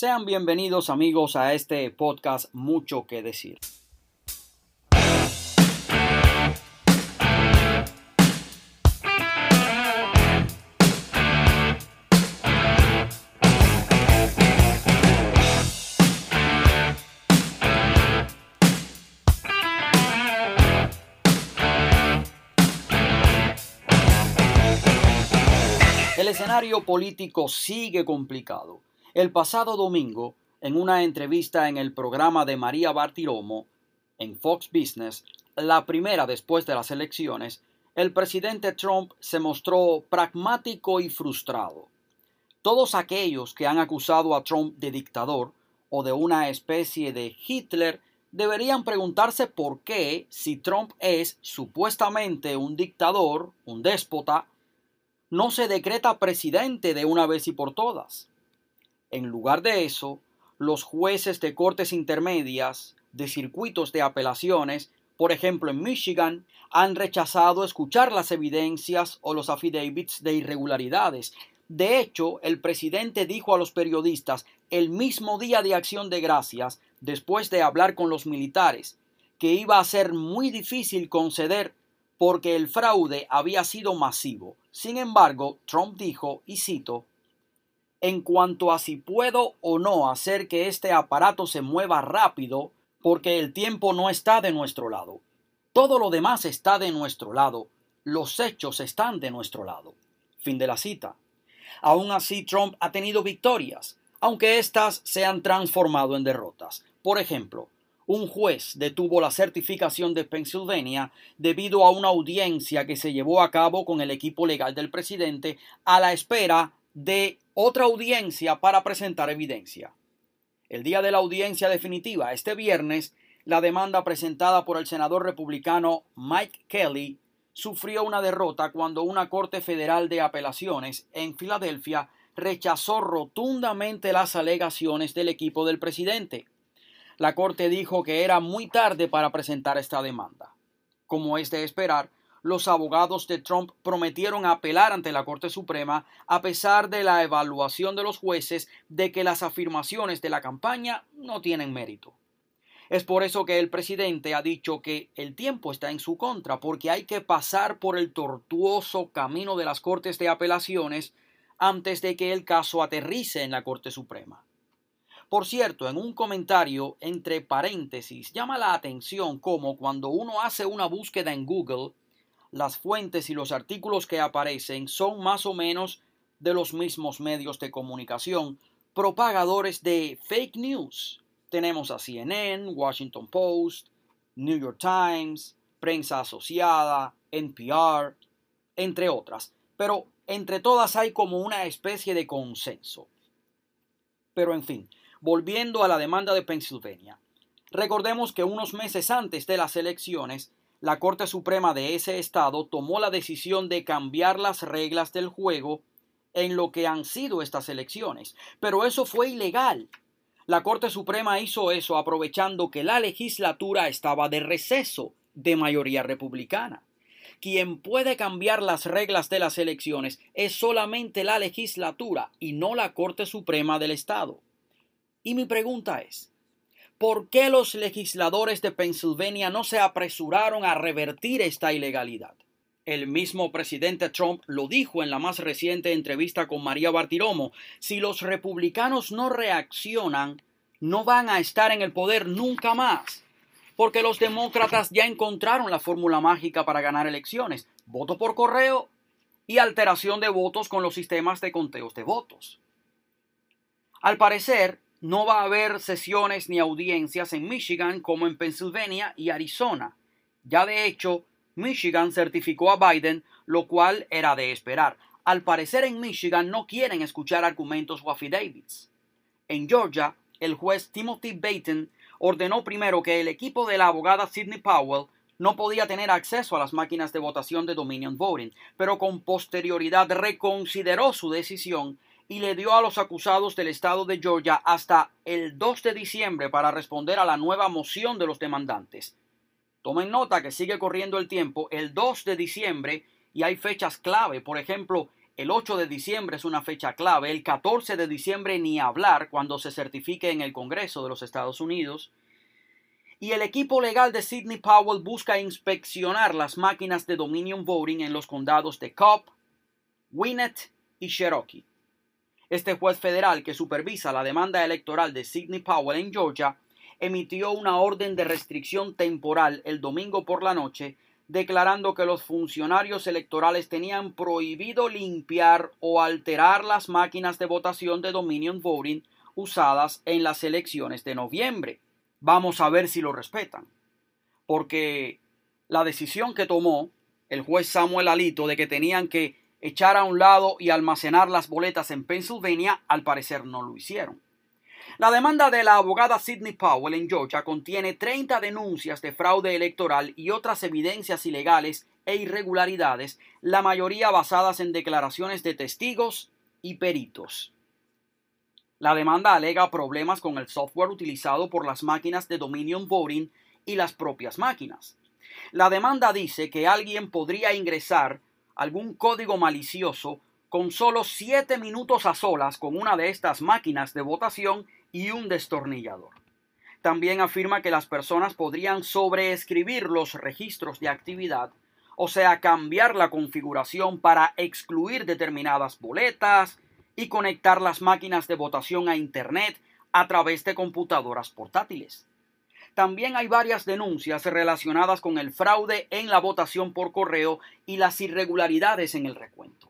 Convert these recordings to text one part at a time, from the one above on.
Sean bienvenidos amigos a este podcast Mucho que decir. El escenario político sigue complicado. El pasado domingo, en una entrevista en el programa de María Bartiromo en Fox Business, la primera después de las elecciones, el presidente Trump se mostró pragmático y frustrado. Todos aquellos que han acusado a Trump de dictador o de una especie de Hitler deberían preguntarse por qué, si Trump es supuestamente un dictador, un déspota, no se decreta presidente de una vez y por todas. En lugar de eso, los jueces de cortes intermedias, de circuitos de apelaciones, por ejemplo en Michigan, han rechazado escuchar las evidencias o los affidavits de irregularidades. De hecho, el presidente dijo a los periodistas el mismo día de acción de gracias, después de hablar con los militares, que iba a ser muy difícil conceder porque el fraude había sido masivo. Sin embargo, Trump dijo, y cito, en cuanto a si puedo o no hacer que este aparato se mueva rápido, porque el tiempo no está de nuestro lado. Todo lo demás está de nuestro lado. Los hechos están de nuestro lado. Fin de la cita. Aún así, Trump ha tenido victorias, aunque éstas se han transformado en derrotas. Por ejemplo, un juez detuvo la certificación de Pennsylvania debido a una audiencia que se llevó a cabo con el equipo legal del presidente a la espera de otra audiencia para presentar evidencia. El día de la audiencia definitiva, este viernes, la demanda presentada por el senador republicano Mike Kelly sufrió una derrota cuando una Corte Federal de Apelaciones en Filadelfia rechazó rotundamente las alegaciones del equipo del presidente. La Corte dijo que era muy tarde para presentar esta demanda. Como es de esperar, los abogados de Trump prometieron apelar ante la Corte Suprema a pesar de la evaluación de los jueces de que las afirmaciones de la campaña no tienen mérito. Es por eso que el presidente ha dicho que el tiempo está en su contra, porque hay que pasar por el tortuoso camino de las Cortes de Apelaciones antes de que el caso aterrice en la Corte Suprema. Por cierto, en un comentario entre paréntesis llama la atención cómo cuando uno hace una búsqueda en Google, las fuentes y los artículos que aparecen son más o menos de los mismos medios de comunicación, propagadores de fake news. Tenemos a CNN, Washington Post, New York Times, Prensa Asociada, NPR, entre otras. Pero entre todas hay como una especie de consenso. Pero en fin, Volviendo a la demanda de Pennsylvania. Recordemos que unos meses antes de las elecciones, la Corte Suprema de ese estado tomó la decisión de cambiar las reglas del juego en lo que han sido estas elecciones. Pero eso fue ilegal. La Corte Suprema hizo eso aprovechando que la legislatura estaba de receso de mayoría republicana. Quien puede cambiar las reglas de las elecciones es solamente la legislatura y no la Corte Suprema del Estado. Y mi pregunta es, ¿por qué los legisladores de Pennsylvania no se apresuraron a revertir esta ilegalidad? El mismo presidente Trump lo dijo en la más reciente entrevista con María Bartiromo, si los republicanos no reaccionan, no van a estar en el poder nunca más, porque los demócratas ya encontraron la fórmula mágica para ganar elecciones, voto por correo y alteración de votos con los sistemas de conteos de votos. Al parecer, no va a haber sesiones ni audiencias en Michigan como en Pennsylvania y Arizona. Ya de hecho, Michigan certificó a Biden, lo cual era de esperar. Al parecer en Michigan no quieren escuchar argumentos o affidavits. En Georgia, el juez Timothy Baton ordenó primero que el equipo de la abogada Sidney Powell no podía tener acceso a las máquinas de votación de Dominion Voting, pero con posterioridad reconsideró su decisión y le dio a los acusados del estado de Georgia hasta el 2 de diciembre para responder a la nueva moción de los demandantes. Tomen nota que sigue corriendo el tiempo el 2 de diciembre y hay fechas clave. Por ejemplo, El 8 de diciembre es una fecha clave, el 14 de diciembre ni hablar cuando se certifique en el Congreso de los Estados Unidos. Y el equipo legal de Sidney Powell busca inspeccionar las máquinas de Dominion Voting en los condados de Cobb, Winnet y Cherokee. Este juez federal que supervisa la demanda electoral de Sidney Powell en Georgia emitió una orden de restricción temporal el domingo por la noche declarando que los funcionarios electorales tenían prohibido limpiar o alterar las máquinas de votación de Dominion Voting usadas en las elecciones de noviembre. Vamos a ver si lo respetan. Porque la decisión que tomó el juez Samuel Alito de que tenían que echar a un lado y almacenar las boletas en Pennsylvania, al parecer no lo hicieron. La demanda de la abogada Sidney Powell en Georgia contiene 30 denuncias de fraude electoral y otras evidencias ilegales e irregularidades, la mayoría basadas en declaraciones de testigos y peritos. La demanda alega problemas con el software utilizado por las máquinas de Dominion Voting y las propias máquinas. La demanda dice que alguien podría ingresar algún código malicioso con solo 7 minutos a solas con una de estas máquinas de votación y un destornillador. También afirma que las personas podrían sobreescribir los registros de actividad, o sea, cambiar la configuración para excluir determinadas boletas y conectar las máquinas de votación a Internet a través de computadoras portátiles. También hay varias denuncias relacionadas con el fraude en la votación por correo y las irregularidades en el recuento.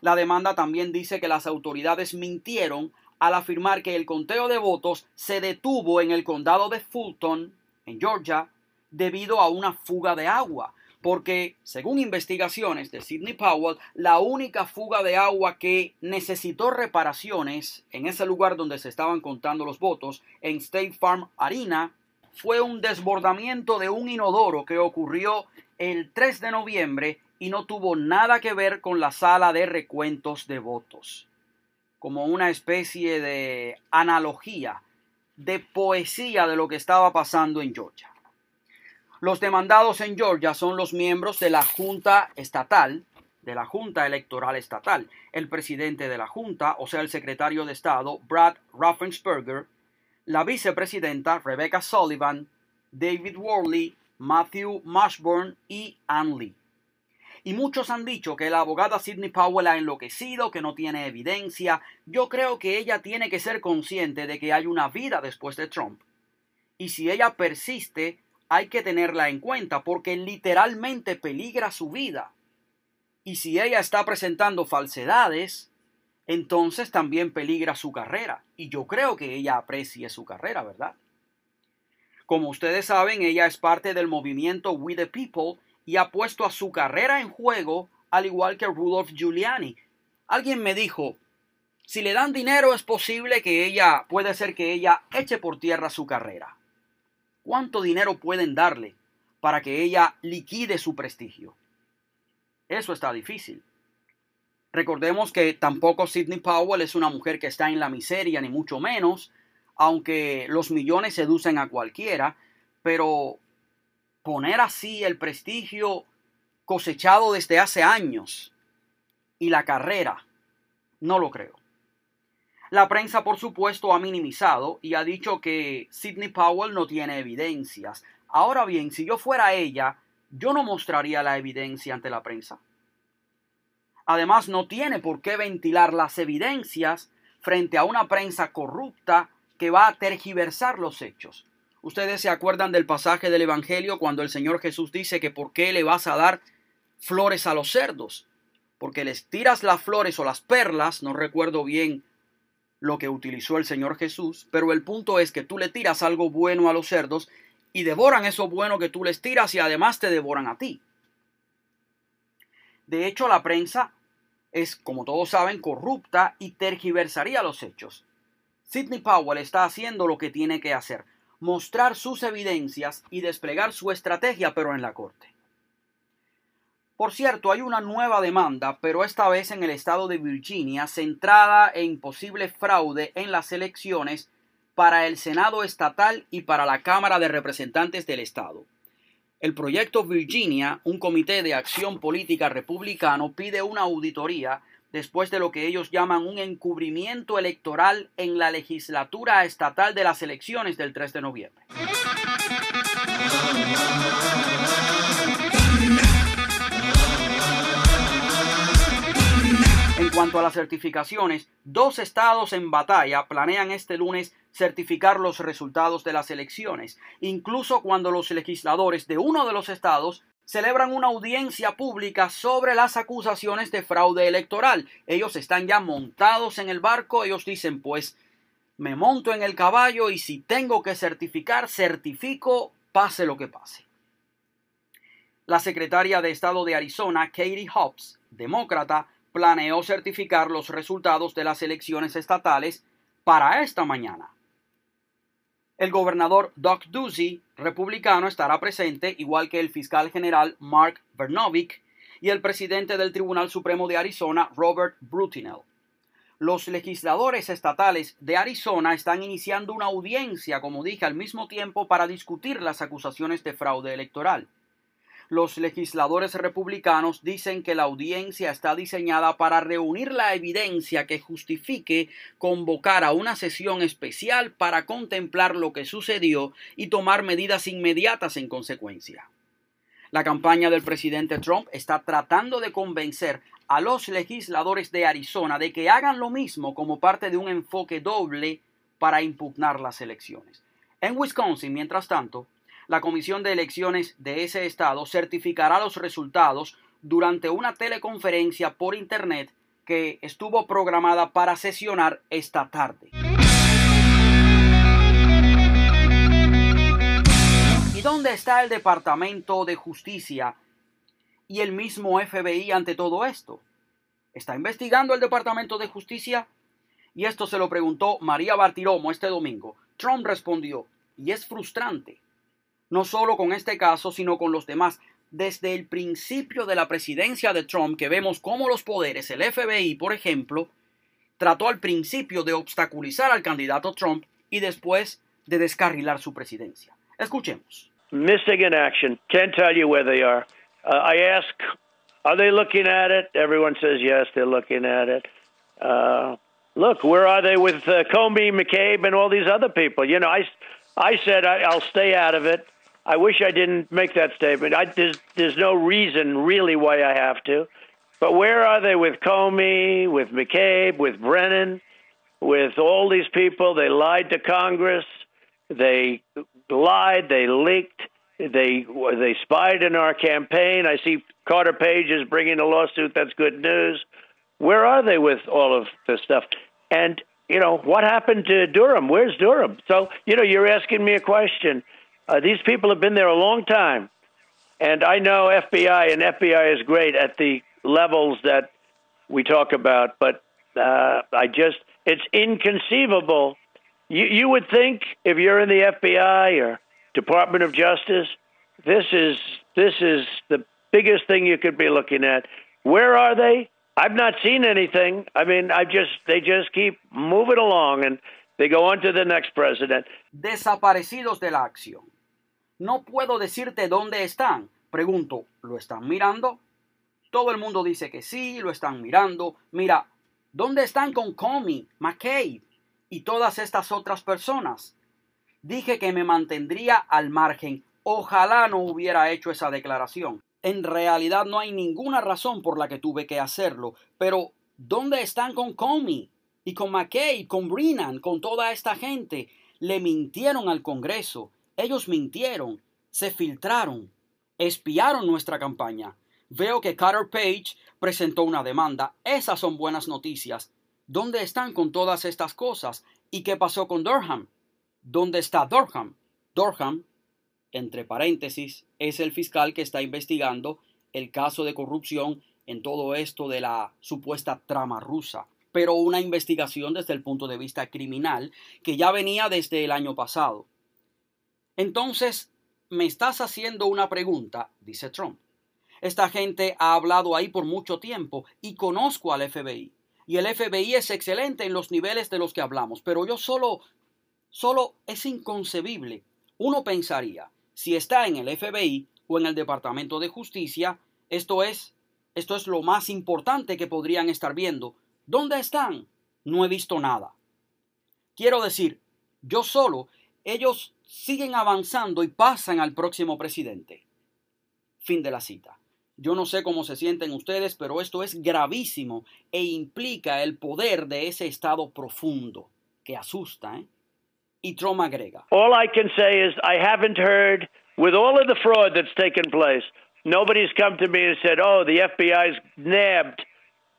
La demanda también dice que las autoridades mintieron al afirmar que el conteo de votos se detuvo en el condado de Fulton, en Georgia, debido a una fuga de agua, porque, según investigaciones de Sidney Powell, la única fuga de agua que necesitó reparaciones en ese lugar donde se estaban contando los votos, en State Farm Arena, fue un desbordamiento de un inodoro que ocurrió el 3 de noviembre y no tuvo nada que ver con la sala de recuentos de votos como una especie de analogía, de poesía de lo que estaba pasando en Georgia. Los demandados en Georgia son los miembros de la Junta Estatal, de la Junta Electoral Estatal, el presidente de la Junta, o sea, el secretario de Estado, Brad Raffensperger, la vicepresidenta, Rebecca Sullivan, David Worley, Matthew Mashburn y Ann Lee. Y muchos han dicho que la abogada Sidney Powell ha enloquecido, que no tiene evidencia. Yo creo que ella tiene que ser consciente de que hay una vida después de Trump. Y si ella persiste, hay que tenerla en cuenta porque literalmente peligra su vida. Y si ella está presentando falsedades, entonces también peligra su carrera. Y yo creo que ella aprecie su carrera, ¿verdad? Como ustedes saben, ella es parte del movimiento We the People y ha puesto a su carrera en juego, al igual que Rudolph Giuliani. Alguien me dijo, si le dan dinero es posible que ella, puede ser que ella eche por tierra su carrera. ¿Cuánto dinero pueden darle para que ella liquide su prestigio? Eso está difícil. Recordemos que tampoco Sidney Powell es una mujer que está en la miseria, ni mucho menos, aunque los millones seducen a cualquiera, pero poner así el prestigio cosechado desde hace años y la carrera, no lo creo. La prensa, por supuesto, ha minimizado y ha dicho que Sidney Powell no tiene evidencias. Ahora bien, si yo fuera ella, yo no mostraría la evidencia ante la prensa. Además, no tiene por qué ventilar las evidencias frente a una prensa corrupta que va a tergiversar los hechos. Ustedes se acuerdan del pasaje del Evangelio cuando el Señor Jesús dice que por qué le vas a dar flores a los cerdos. Porque les tiras las flores o las perlas, no recuerdo bien lo que utilizó el Señor Jesús, pero el punto es que tú le tiras algo bueno a los cerdos y devoran eso bueno que tú les tiras y además te devoran a ti. De hecho, la prensa es, como todos saben, corrupta y tergiversaría los hechos. Sidney Powell está haciendo lo que tiene que hacer mostrar sus evidencias y desplegar su estrategia, pero en la Corte. Por cierto, hay una nueva demanda, pero esta vez en el estado de Virginia, centrada en posible fraude en las elecciones para el Senado estatal y para la Cámara de Representantes del Estado. El proyecto Virginia, un comité de acción política republicano, pide una auditoría después de lo que ellos llaman un encubrimiento electoral en la legislatura estatal de las elecciones del 3 de noviembre. Cuanto a las certificaciones, dos estados en batalla planean este lunes certificar los resultados de las elecciones, incluso cuando los legisladores de uno de los estados celebran una audiencia pública sobre las acusaciones de fraude electoral. Ellos están ya montados en el barco, ellos dicen pues me monto en el caballo y si tengo que certificar, certifico, pase lo que pase. La secretaria de Estado de Arizona, Katie Hobbs, demócrata, planeó certificar los resultados de las elecciones estatales para esta mañana. El gobernador Doug Ducey, republicano, estará presente, igual que el fiscal general Mark Vernovic y el presidente del Tribunal Supremo de Arizona, Robert Brutinel. Los legisladores estatales de Arizona están iniciando una audiencia, como dije, al mismo tiempo para discutir las acusaciones de fraude electoral. Los legisladores republicanos dicen que la audiencia está diseñada para reunir la evidencia que justifique convocar a una sesión especial para contemplar lo que sucedió y tomar medidas inmediatas en consecuencia. La campaña del presidente Trump está tratando de convencer a los legisladores de Arizona de que hagan lo mismo como parte de un enfoque doble para impugnar las elecciones. En Wisconsin, mientras tanto, la Comisión de Elecciones de ese estado certificará los resultados durante una teleconferencia por Internet que estuvo programada para sesionar esta tarde. ¿Y dónde está el Departamento de Justicia y el mismo FBI ante todo esto? ¿Está investigando el Departamento de Justicia? Y esto se lo preguntó María Bartiromo este domingo. Trump respondió, y es frustrante no solo con este caso, sino con los demás. Desde el principio de la presidencia de Trump, que vemos cómo los poderes, el FBI, por ejemplo, trató al principio de obstaculizar al candidato Trump y después de descarrilar su presidencia. Escuchemos. Missing in action. Can't tell you where they are. Uh, I ask, are they looking at it? Everyone says yes, they're looking at it. Uh, look, where are they with uh, Comey, McCabe, and all these other people? You know, I, I said I, I'll stay out of it. I wish I didn't make that statement. I, there's, there's no reason really why I have to. But where are they with Comey, with McCabe, with Brennan, with all these people? They lied to Congress. They lied. They leaked. They they spied in our campaign. I see Carter Page is bringing a lawsuit. That's good news. Where are they with all of this stuff? And you know what happened to Durham? Where's Durham? So you know you're asking me a question. Uh, these people have been there a long time, and I know FBI and FBI is great at the levels that we talk about, but uh, I just it's inconceivable. You you would think if you're in the FBI or Department of Justice, this is this is the biggest thing you could be looking at. Where are they? I've not seen anything. I mean, I just they just keep moving along and they go on to the next president. Desaparecidos de la acción. No puedo decirte dónde están. Pregunto, ¿lo están mirando? Todo el mundo dice que sí, lo están mirando. Mira, ¿dónde están con Comey, McCabe y todas estas otras personas? Dije que me mantendría al margen. Ojalá no hubiera hecho esa declaración. En realidad no hay ninguna razón por la que tuve que hacerlo. Pero, ¿dónde están con Comey? Y con McCabe, con Brennan, con toda esta gente. Le mintieron al Congreso ellos mintieron, se filtraron, espiaron nuestra campaña. Veo que Carter Page presentó una demanda. Esas son buenas noticias. ¿Dónde están con todas estas cosas? ¿Y qué pasó con Durham? ¿Dónde está Durham? Durham, entre paréntesis, es el fiscal que está investigando el caso de corrupción en todo esto de la supuesta trama rusa, pero una investigación desde el punto de vista criminal que ya venía desde el año pasado. Entonces, me estás haciendo una pregunta, dice Trump. Esta gente ha hablado ahí por mucho tiempo y conozco al FBI. Y el FBI es excelente en los niveles de los que hablamos, pero yo solo, solo es inconcebible. Uno pensaría, si está en el FBI o en el Departamento de Justicia, esto es, Esto es lo más importante que podrían estar viendo. ¿Dónde están? No he visto nada. Quiero decir, yo solo, ellos siguen avanzando y pasan al próximo presidente. Fin de la cita. Yo no sé cómo se sienten ustedes, pero esto es gravísimo e implica el poder de ese estado profundo que asusta. ¿eh? Y Trump agrega. All I can say is I haven't heard, with all of the fraud that's taken place, nobody's come to me and said, oh, the FBI's nabbed,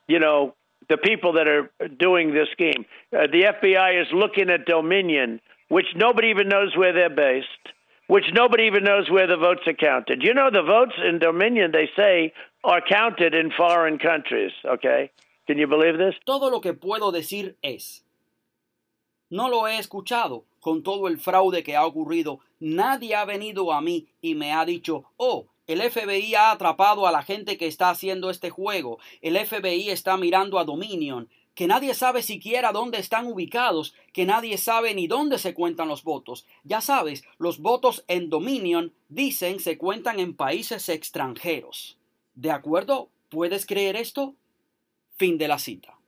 you know, the people that are doing this scheme. Uh, the FBI is looking at Dominion, which nobody even knows where they're based which nobody even knows where the votes are counted. You know, the votes in Dominion, they say, are counted in foreign countries, okay? Can you believe this? Todo lo que puedo decir es, no lo he escuchado con todo el fraude que ha ocurrido. Nadie ha venido a mí y me ha dicho, oh, el FBI ha atrapado a la gente que está haciendo este juego. El FBI está mirando a Dominion que nadie sabe siquiera dónde están ubicados, que nadie sabe ni dónde se cuentan los votos. Ya sabes, los votos en Dominion dicen se cuentan en países extranjeros. ¿De acuerdo? ¿Puedes creer esto? Fin de la cita.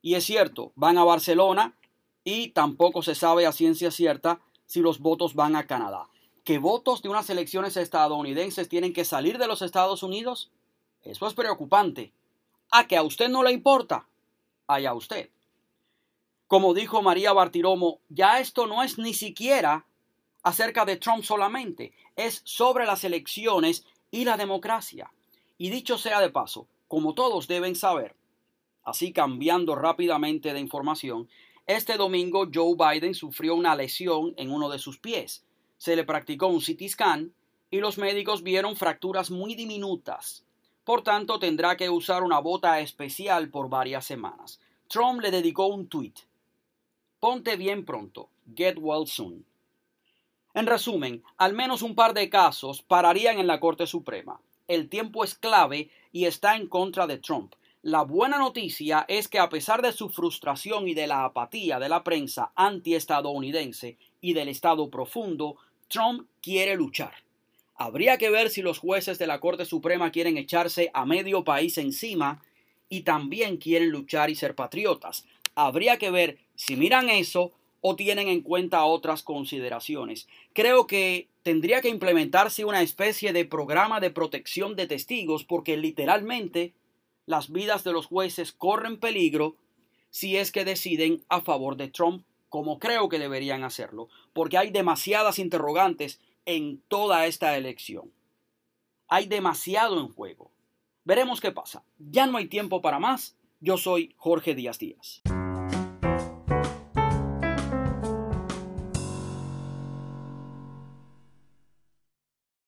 Y es cierto, van a Barcelona y tampoco se sabe a ciencia cierta si los votos van a Canadá. ¿Que votos de unas elecciones estadounidenses tienen que salir de los Estados Unidos? Eso es preocupante. ¿A que a usted no le importa? Allá usted. Como dijo María Bartiromo, ya esto no es ni siquiera acerca de Trump solamente, es sobre las elecciones y la democracia. Y dicho sea de paso, como todos deben saber, así cambiando rápidamente de información, este domingo Joe Biden sufrió una lesión en uno de sus pies. Se le practicó un CT scan y los médicos vieron fracturas muy diminutas. Por tanto, tendrá que usar una bota especial por varias semanas. Trump le dedicó un tweet. Ponte bien pronto. Get well soon. En resumen, al menos un par de casos pararían en la Corte Suprema. El tiempo es clave y está en contra de Trump. La buena noticia es que a pesar de su frustración y de la apatía de la prensa antiestadounidense y del Estado profundo, Trump quiere luchar. Habría que ver si los jueces de la Corte Suprema quieren echarse a medio país encima y también quieren luchar y ser patriotas. Habría que ver si miran eso o tienen en cuenta otras consideraciones. Creo que tendría que implementarse una especie de programa de protección de testigos porque literalmente las vidas de los jueces corren peligro si es que deciden a favor de Trump, como creo que deberían hacerlo, porque hay demasiadas interrogantes en toda esta elección. Hay demasiado en juego. Veremos qué pasa. Ya no hay tiempo para más. Yo soy Jorge Díaz Díaz.